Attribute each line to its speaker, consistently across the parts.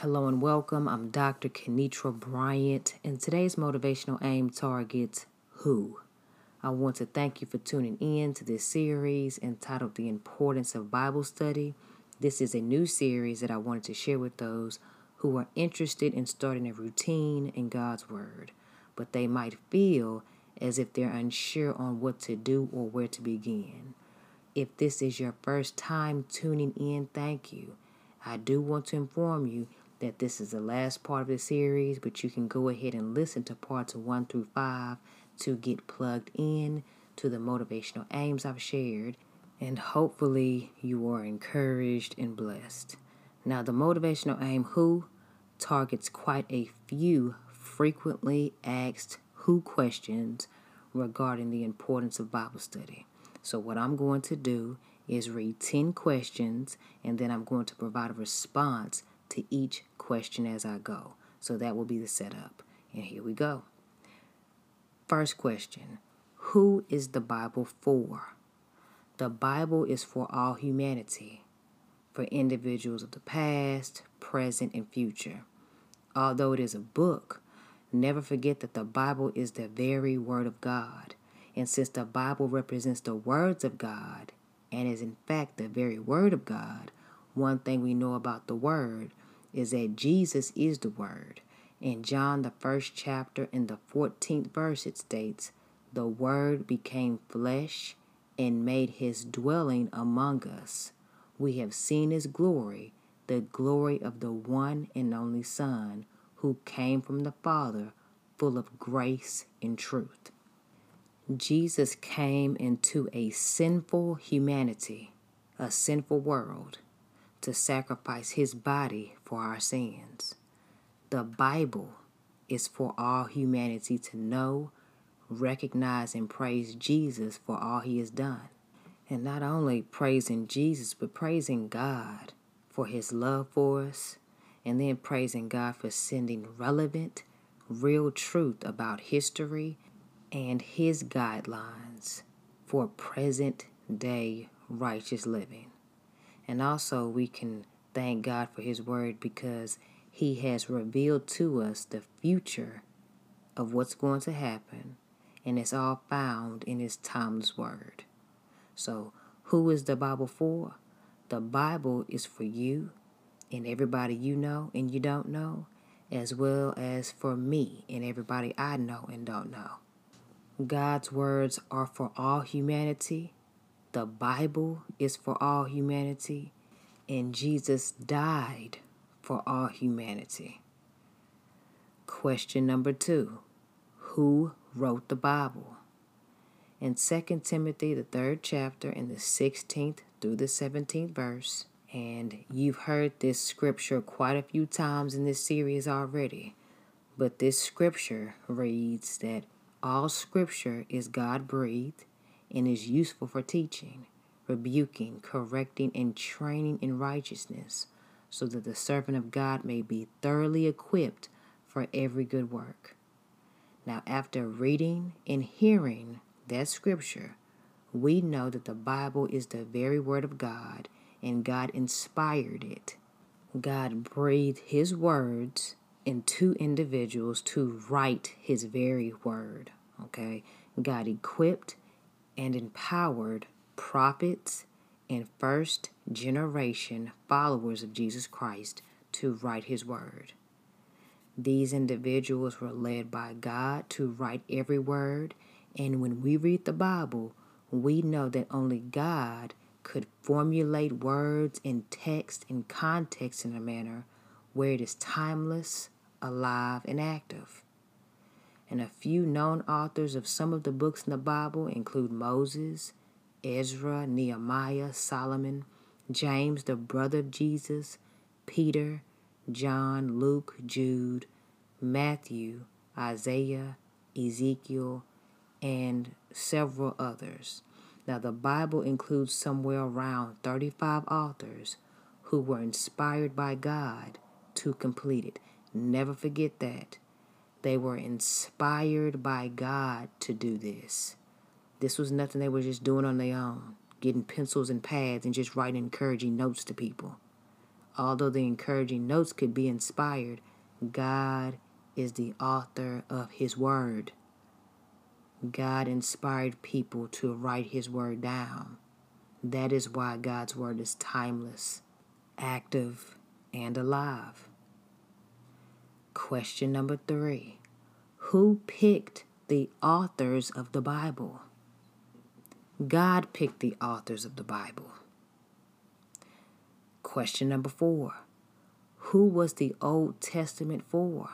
Speaker 1: Hello and welcome. I'm Dr. Kenitra Bryant, and today's motivational aim targets who. I want to thank you for tuning in to this series entitled The Importance of Bible Study. This is a new series that I wanted to share with those who are interested in starting a routine in God's Word, but they might feel as if they're unsure on what to do or where to begin. If this is your first time tuning in, thank you. I do want to inform you that this is the last part of the series, but you can go ahead and listen to parts one through five to get plugged in to the motivational aims I've shared, and hopefully you are encouraged and blessed. Now, the motivational aim who targets quite a few frequently asked who questions regarding the importance of Bible study. So, what I'm going to do is read 10 questions and then I'm going to provide a response to each question as I go. So that will be the setup. And here we go. First question Who is the Bible for? The Bible is for all humanity, for individuals of the past, present, and future. Although it is a book, never forget that the Bible is the very Word of God. And since the Bible represents the words of God and is in fact the very Word of God, one thing we know about the Word is that Jesus is the Word. In John, the first chapter, in the 14th verse, it states, The Word became flesh and made his dwelling among us. We have seen his glory, the glory of the one and only Son, who came from the Father, full of grace and truth. Jesus came into a sinful humanity, a sinful world to sacrifice his body for our sins. The Bible is for all humanity to know, recognize, and praise Jesus for all he has done. And not only praising Jesus, but praising God for his love for us, and then praising God for sending relevant, real truth about history and his guidelines for present day righteous living. And also, we can thank God for His Word because He has revealed to us the future of what's going to happen, and it's all found in His timeless Word. So, who is the Bible for? The Bible is for you and everybody you know and you don't know, as well as for me and everybody I know and don't know. God's words are for all humanity the Bible is for all humanity, and Jesus died for all humanity. Question number two Who wrote the Bible? In 2 Timothy, the third chapter, in the 16th through the 17th verse, and you've heard this scripture quite a few times in this series already, but this scripture reads that all scripture is God breathed and is useful for teaching, rebuking, correcting, and training in righteousness, so that the servant of God may be thoroughly equipped for every good work. Now, after reading and hearing that scripture, we know that the Bible is the very Word of God and God inspired it. God breathed His words into individuals to write His very Word. Okay? God equipped and empowered prophets and first generation followers of Jesus Christ to write His Word. These individuals were led by God to write every word, and when we read the Bible, we know that only God could formulate words in text and context in a manner where it is timeless, alive, and active and a few known authors of some of the books in the Bible include Moses, Ezra, Nehemiah, Solomon, James, the brother of Jesus, Peter, John, Luke, Jude, Matthew, Isaiah, Ezekiel, and several others. Now, the Bible includes somewhere around 35 authors who were inspired by God to complete it. Never forget that. They were inspired by God to do this. This was nothing they were just doing on their own, getting pencils and pads and just writing encouraging notes to people. Although the encouraging notes could be inspired, God is the author of His Word. God inspired people to write His Word down. That is why God's Word is timeless, active, and alive. Question number three Who picked the authors of the Bible? God picked the authors of the Bible. Question number four Who was the Old Testament for?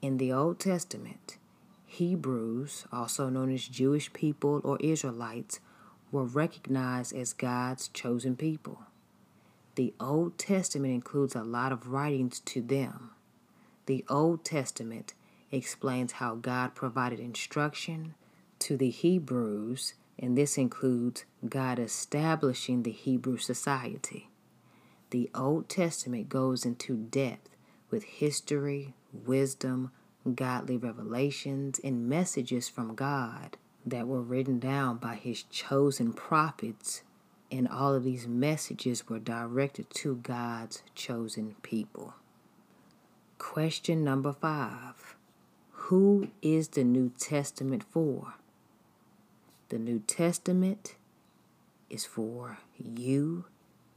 Speaker 1: In the Old Testament, Hebrews, also known as Jewish people or Israelites, were recognized as God's chosen people. The Old Testament includes a lot of writings to them. The Old Testament explains how God provided instruction to the Hebrews, and this includes God establishing the Hebrew society. The Old Testament goes into depth with history, wisdom, godly revelations, and messages from God that were written down by His chosen prophets, and all of these messages were directed to God's chosen people. Question number five Who is the New Testament for? The New Testament is for you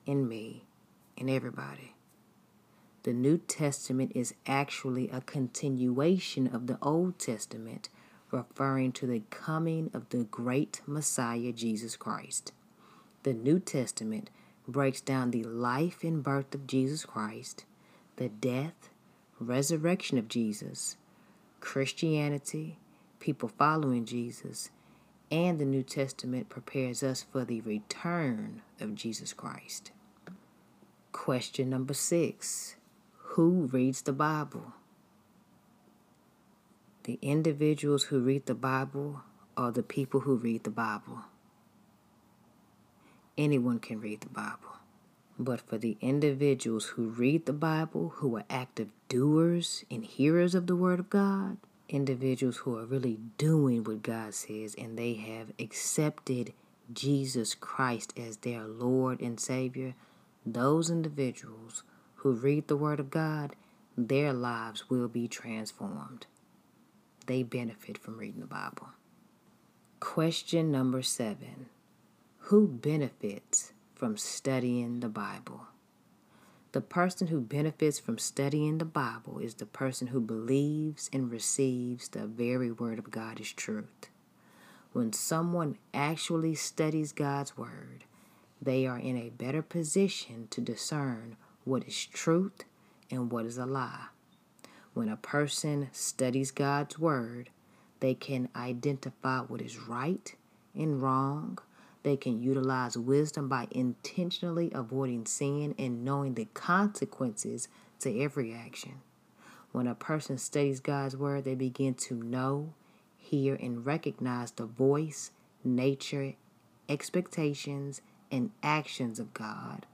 Speaker 1: and me and everybody. The New Testament is actually a continuation of the Old Testament, referring to the coming of the great Messiah, Jesus Christ. The New Testament breaks down the life and birth of Jesus Christ, the death, resurrection of Jesus, Christianity, people following Jesus, and the New Testament prepares us for the return of Jesus Christ. Question number six Who reads the Bible? The individuals who read the Bible are the people who read the Bible. Anyone can read the Bible. But for the individuals who read the Bible, who are active doers and hearers of the Word of God, individuals who are really doing what God says and they have accepted Jesus Christ as their Lord and Savior, those individuals who read the Word of God, their lives will be transformed. They benefit from reading the Bible. Question number seven Who benefits from studying the Bible? The person who benefits from studying the Bible is the person who believes and receives the very Word of God as truth. When someone actually studies God's Word, they are in a better position to discern what is truth and what is a lie. When a person studies God's Word, they can identify what is right and wrong. They can utilize wisdom by intentionally avoiding sin and knowing the consequences to every action. When a person studies God's Word, they begin to know, hear, and recognize the voice, nature, expectations, and actions of God.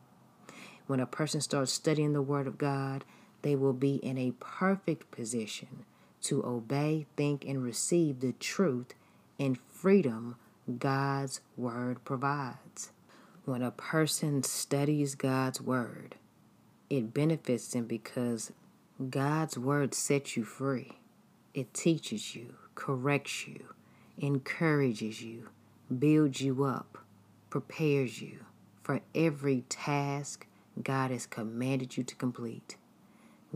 Speaker 1: When a person starts studying the Word of God, they will be in a perfect position to obey, think, and receive the truth and freedom God's Word provides. When a person studies God's Word, it benefits them because God's Word sets you free. It teaches you, corrects you, encourages you, builds you up, prepares you for every task God has commanded you to complete.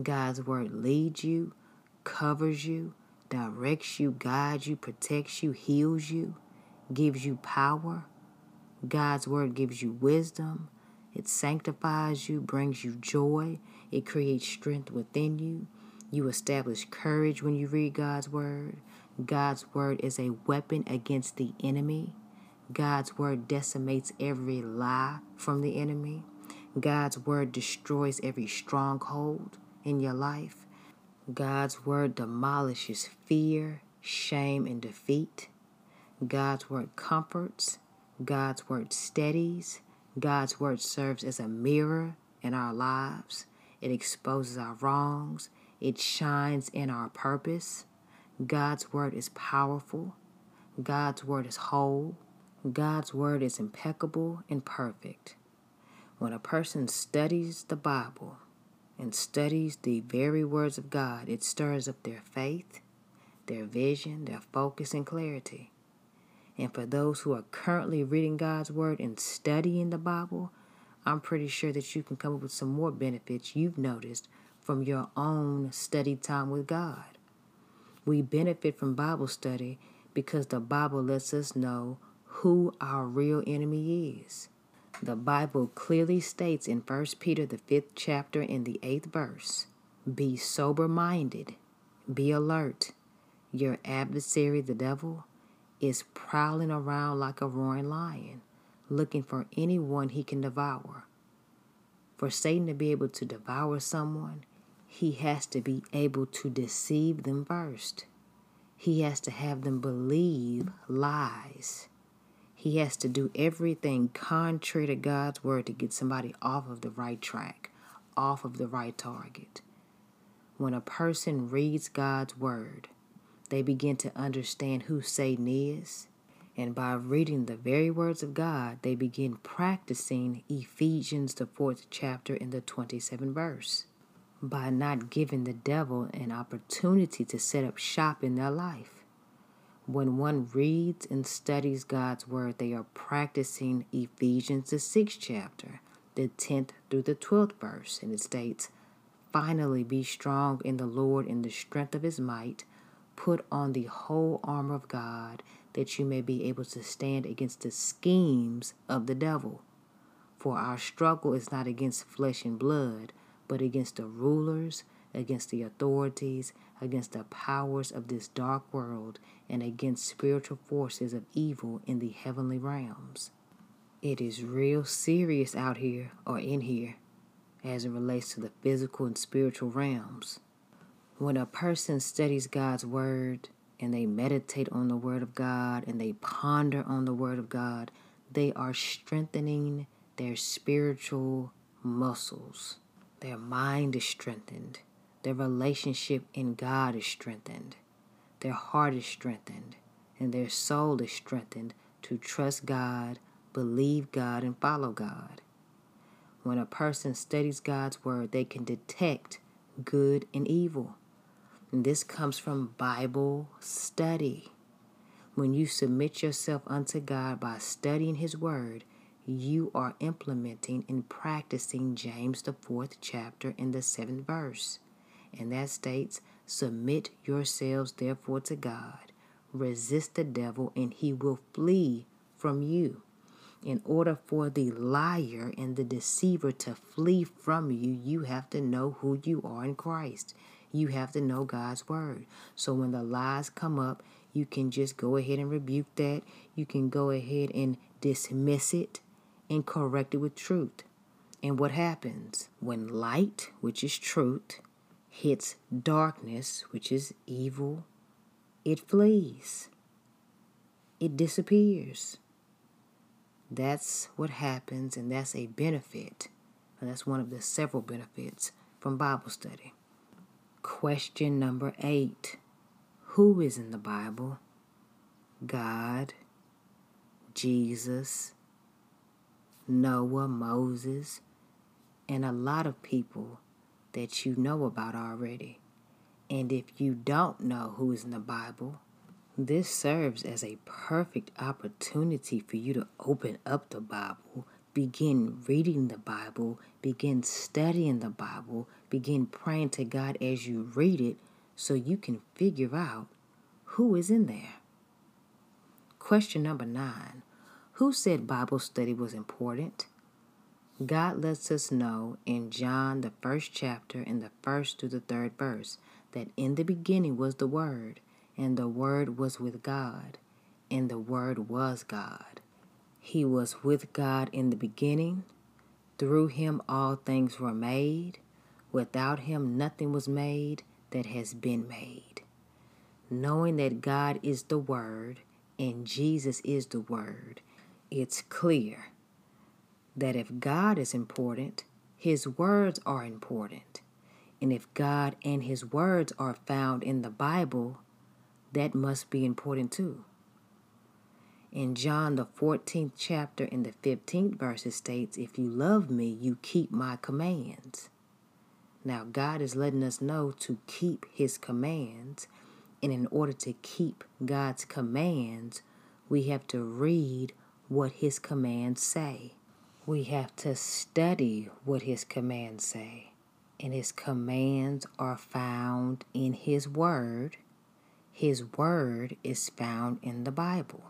Speaker 1: God's word leads you, covers you, directs you, guides you, protects you, heals you, gives you power. God's word gives you wisdom. It sanctifies you, brings you joy. It creates strength within you. You establish courage when you read God's word. God's word is a weapon against the enemy. God's word decimates every lie from the enemy. God's word destroys every stronghold in your life. God's word demolishes fear, shame, and defeat. God's word comforts. God's word steadies. God's word serves as a mirror in our lives. It exposes our wrongs. It shines in our purpose. God's word is powerful. God's word is whole. God's word is impeccable and perfect. When a person studies the Bible and studies the very words of God, it stirs up their faith, their vision, their focus, and clarity. And for those who are currently reading God's Word and studying the Bible, I'm pretty sure that you can come up with some more benefits you've noticed from your own study time with God. We benefit from Bible study because the Bible lets us know who our real enemy is. The Bible clearly states in 1 Peter the 5th chapter in the 8th verse, be sober minded, be alert. Your adversary the devil is prowling around like a roaring lion, looking for anyone he can devour. For Satan to be able to devour someone, he has to be able to deceive them first. He has to have them believe lies. He has to do everything contrary to God's word to get somebody off of the right track, off of the right target. When a person reads God's word, they begin to understand who Satan is. And by reading the very words of God, they begin practicing Ephesians, the fourth chapter, in the 27th verse. By not giving the devil an opportunity to set up shop in their life. When one reads and studies God's word, they are practicing Ephesians, the sixth chapter, the 10th through the 12th verse. And it states, Finally, be strong in the Lord in the strength of his might Put on the whole armor of God that you may be able to stand against the schemes of the devil. For our struggle is not against flesh and blood, but against the rulers, against the authorities, against the powers of this dark world, and against spiritual forces of evil in the heavenly realms. It is real serious out here or in here as it relates to the physical and spiritual realms. When a person studies God's Word and they meditate on the Word of God and they ponder on the Word of God, they are strengthening their spiritual muscles. Their mind is strengthened. Their relationship in God is strengthened. Their heart is strengthened. And their soul is strengthened to trust God, believe God, and follow God. When a person studies God's Word, they can detect good and evil. And this comes from Bible study. When you submit yourself unto God by studying His Word, you are implementing and practicing James, the fourth chapter, in the seventh verse. And that states, Submit yourselves therefore to God, resist the devil, and he will flee from you. In order for the liar and the deceiver to flee from you, you have to know who you are in Christ you have to know God's word. So when the lies come up, you can just go ahead and rebuke that. You can go ahead and dismiss it and correct it with truth. And what happens when light, which is truth, hits darkness, which is evil? It flees, it disappears. That's what happens, and that's a benefit. And that's one of the several benefits from Bible study. Question number eight Who is in the Bible? God, Jesus, Noah, Moses, and a lot of people that you know about already. And if you don't know who is in the Bible, this serves as a perfect opportunity for you to open up the Bible begin reading the Bible, begin studying the Bible, begin praying to God as you read it so you can figure out who is in there. Question number nine Who said Bible study was important? God lets us know in John, the first chapter, in the first to the third verse, that in the beginning was the Word, and the Word was with God, and the Word was God. He was with God in the beginning. Through him all things were made. Without him nothing was made that has been made. Knowing that God is the Word and Jesus is the Word, it's clear that if God is important, His words are important. And if God and His words are found in the Bible, that must be important too. In John, the 14th chapter, in the 15th verse, it states, If you love me, you keep my commands. Now, God is letting us know to keep his commands. And in order to keep God's commands, we have to read what his commands say. We have to study what his commands say. And his commands are found in his word. His word is found in the Bible.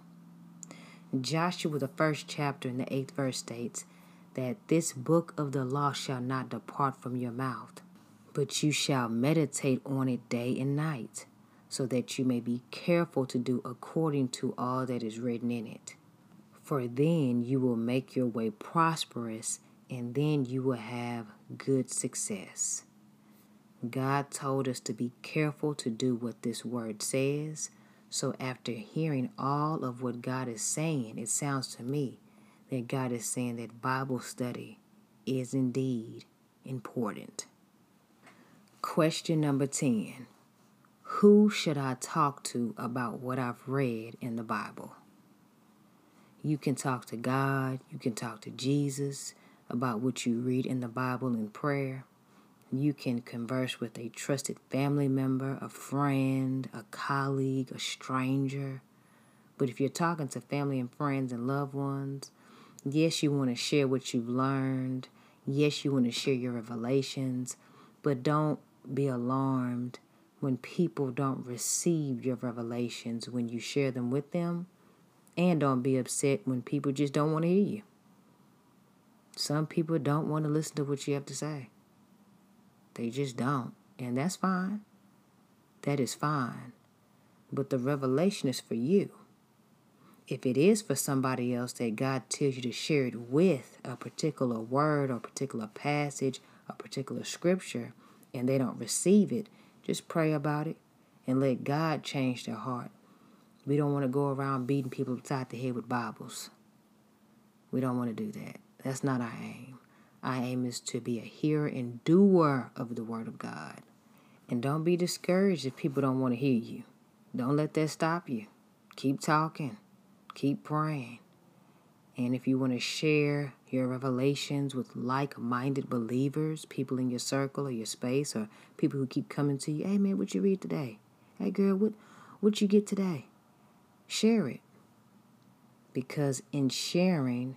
Speaker 1: Joshua, the first chapter in the eighth verse states that this book of the law shall not depart from your mouth, but you shall meditate on it day and night, so that you may be careful to do according to all that is written in it. For then you will make your way prosperous, and then you will have good success. God told us to be careful to do what this word says so, after hearing all of what God is saying, it sounds to me that God is saying that Bible study is indeed important. Question number 10 Who should I talk to about what I've read in the Bible? You can talk to God, you can talk to Jesus about what you read in the Bible in prayer. You can converse with a trusted family member, a friend, a colleague, a stranger. But if you're talking to family and friends and loved ones, yes, you want to share what you've learned. Yes, you want to share your revelations. But don't be alarmed when people don't receive your revelations when you share them with them. And don't be upset when people just don't want to hear you. Some people don't want to listen to what you have to say. They just don't. And that's fine. That is fine. But the revelation is for you. If it is for somebody else that God tells you to share it with, a particular word or particular passage, a particular scripture, and they don't receive it, just pray about it and let God change their heart. We don't want to go around beating people upside the head with Bibles. We don't want to do that. That's not our aim. Our aim is to be a hearer and doer of the Word of God. And don't be discouraged if people don't want to hear you. Don't let that stop you. Keep talking, keep praying. And if you want to share your revelations with like minded believers, people in your circle or your space, or people who keep coming to you, hey man, what you read today? Hey girl, what what you get today? Share it. Because in sharing,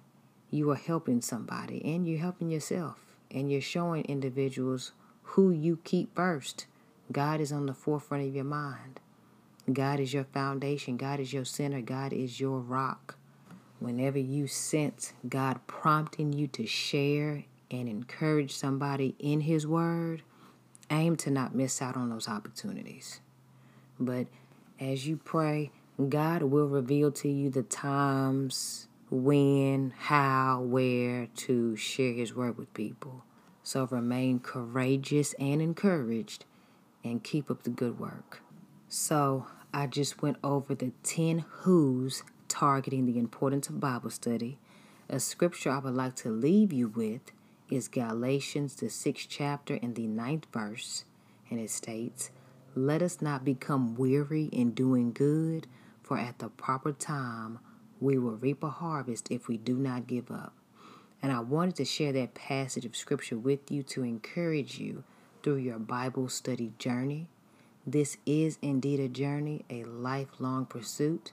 Speaker 1: you are helping somebody and you're helping yourself and you're showing individuals who you keep first. God is on the forefront of your mind. God is your foundation. God is your center. God is your rock. Whenever you sense God prompting you to share and encourage somebody in His Word, aim to not miss out on those opportunities. But as you pray, God will reveal to you the times when, how, where to share His word with people. So remain courageous and encouraged and keep up the good work. So I just went over the 10 who's targeting the importance of Bible study. A scripture I would like to leave you with is Galatians, the sixth chapter, and the ninth verse. And it states, Let us not become weary in doing good, for at the proper time we will reap a harvest if we do not give up. And I wanted to share that passage of scripture with you to encourage you through your Bible study journey. This is indeed a journey, a lifelong pursuit,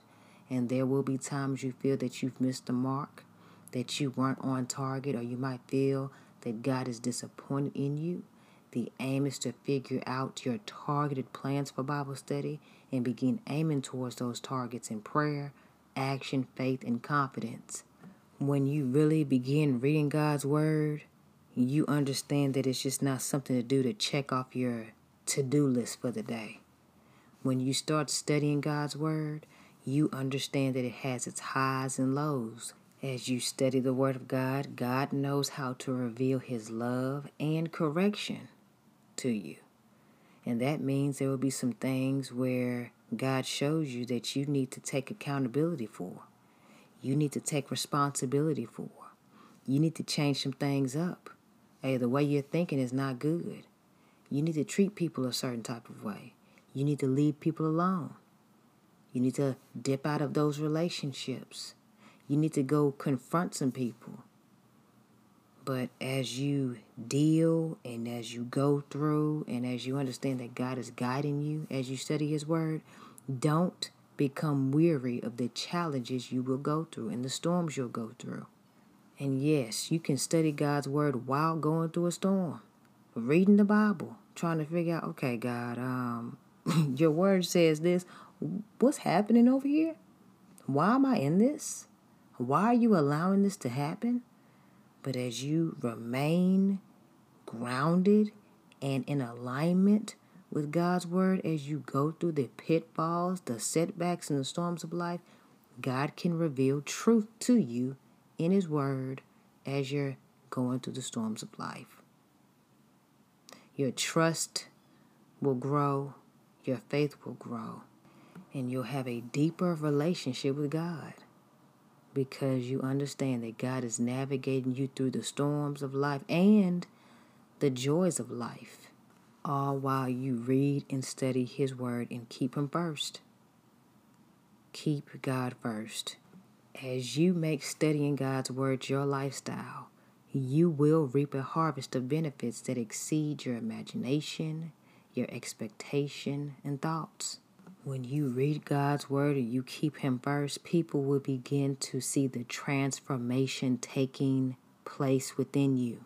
Speaker 1: and there will be times you feel that you've missed the mark, that you weren't on target, or you might feel that God is disappointed in you. The aim is to figure out your targeted plans for Bible study and begin aiming towards those targets in prayer, action, faith, and confidence. When you really begin reading God's Word, you understand that it's just not something to do to check off your to do list for the day. When you start studying God's Word, you understand that it has its highs and lows. As you study the Word of God, God knows how to reveal His love and correction to you. And that means there will be some things where God shows you that you need to take accountability for. You need to take responsibility for. You need to change some things up. Hey, the way you're thinking is not good. You need to treat people a certain type of way. You need to leave people alone. You need to dip out of those relationships. You need to go confront some people. But as you deal and as you go through and as you understand that God is guiding you as you study His Word, don't become weary of the challenges you will go through and the storms you'll go through. And yes, you can study God's Word while going through a storm, reading the Bible, trying to figure out, okay, God, um, your Word says this. What's happening over here? Why am I in this? Why are you allowing this to happen? But as you remain grounded and in alignment with God's word as you go through the pitfalls, the setbacks, and the storms of life, God can reveal truth to you in His word as you're going through the storms of life. Your trust will grow, your faith will grow, and you'll have a deeper relationship with God because you understand that God is navigating you through the storms of life and the joys of life, all while you read and study His Word and keep Him first. Keep God first. As you make studying God's Word your lifestyle, you will reap a harvest of benefits that exceed your imagination, your expectation, and thoughts. When you read God's word and you keep Him first, people will begin to see the transformation taking place within you.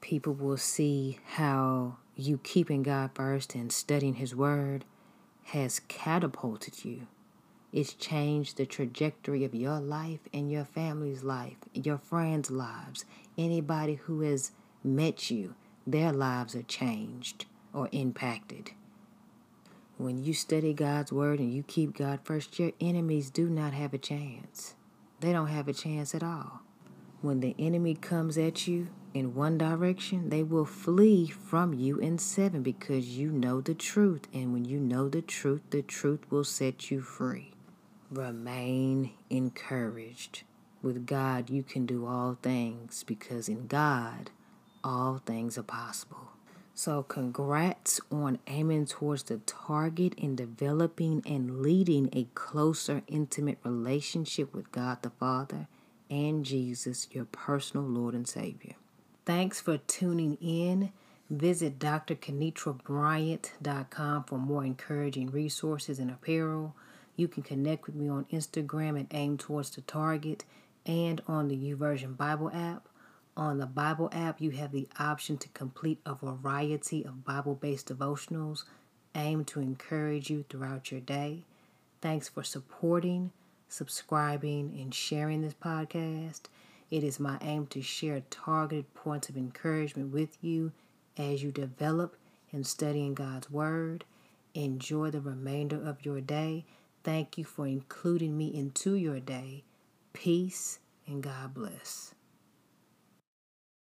Speaker 1: People will see how you keeping God first and studying His word has catapulted you. It's changed the trajectory of your life and your family's life, your friends' lives. Anybody who has met you, their lives are changed or impacted. When you study God's word and you keep God first, your enemies do not have a chance. They don't have a chance at all. When the enemy comes at you in one direction, they will flee from you in seven because you know the truth. And when you know the truth, the truth will set you free. Remain encouraged. With God, you can do all things because in God, all things are possible. So, congrats on aiming towards the target in developing and leading a closer, intimate relationship with God the Father and Jesus, your personal Lord and Savior. Thanks for tuning in. Visit drkenitrabryant.com for more encouraging resources and apparel. You can connect with me on Instagram at Aim Towards the Target and on the YouVersion Bible app. On the Bible app, you have the option to complete a variety of Bible based devotionals aimed to encourage you throughout your day. Thanks for supporting, subscribing, and sharing this podcast. It is my aim to share targeted points of encouragement with you as you develop and studying God's Word. Enjoy the remainder of your day. Thank you for including me into your day. Peace and God bless.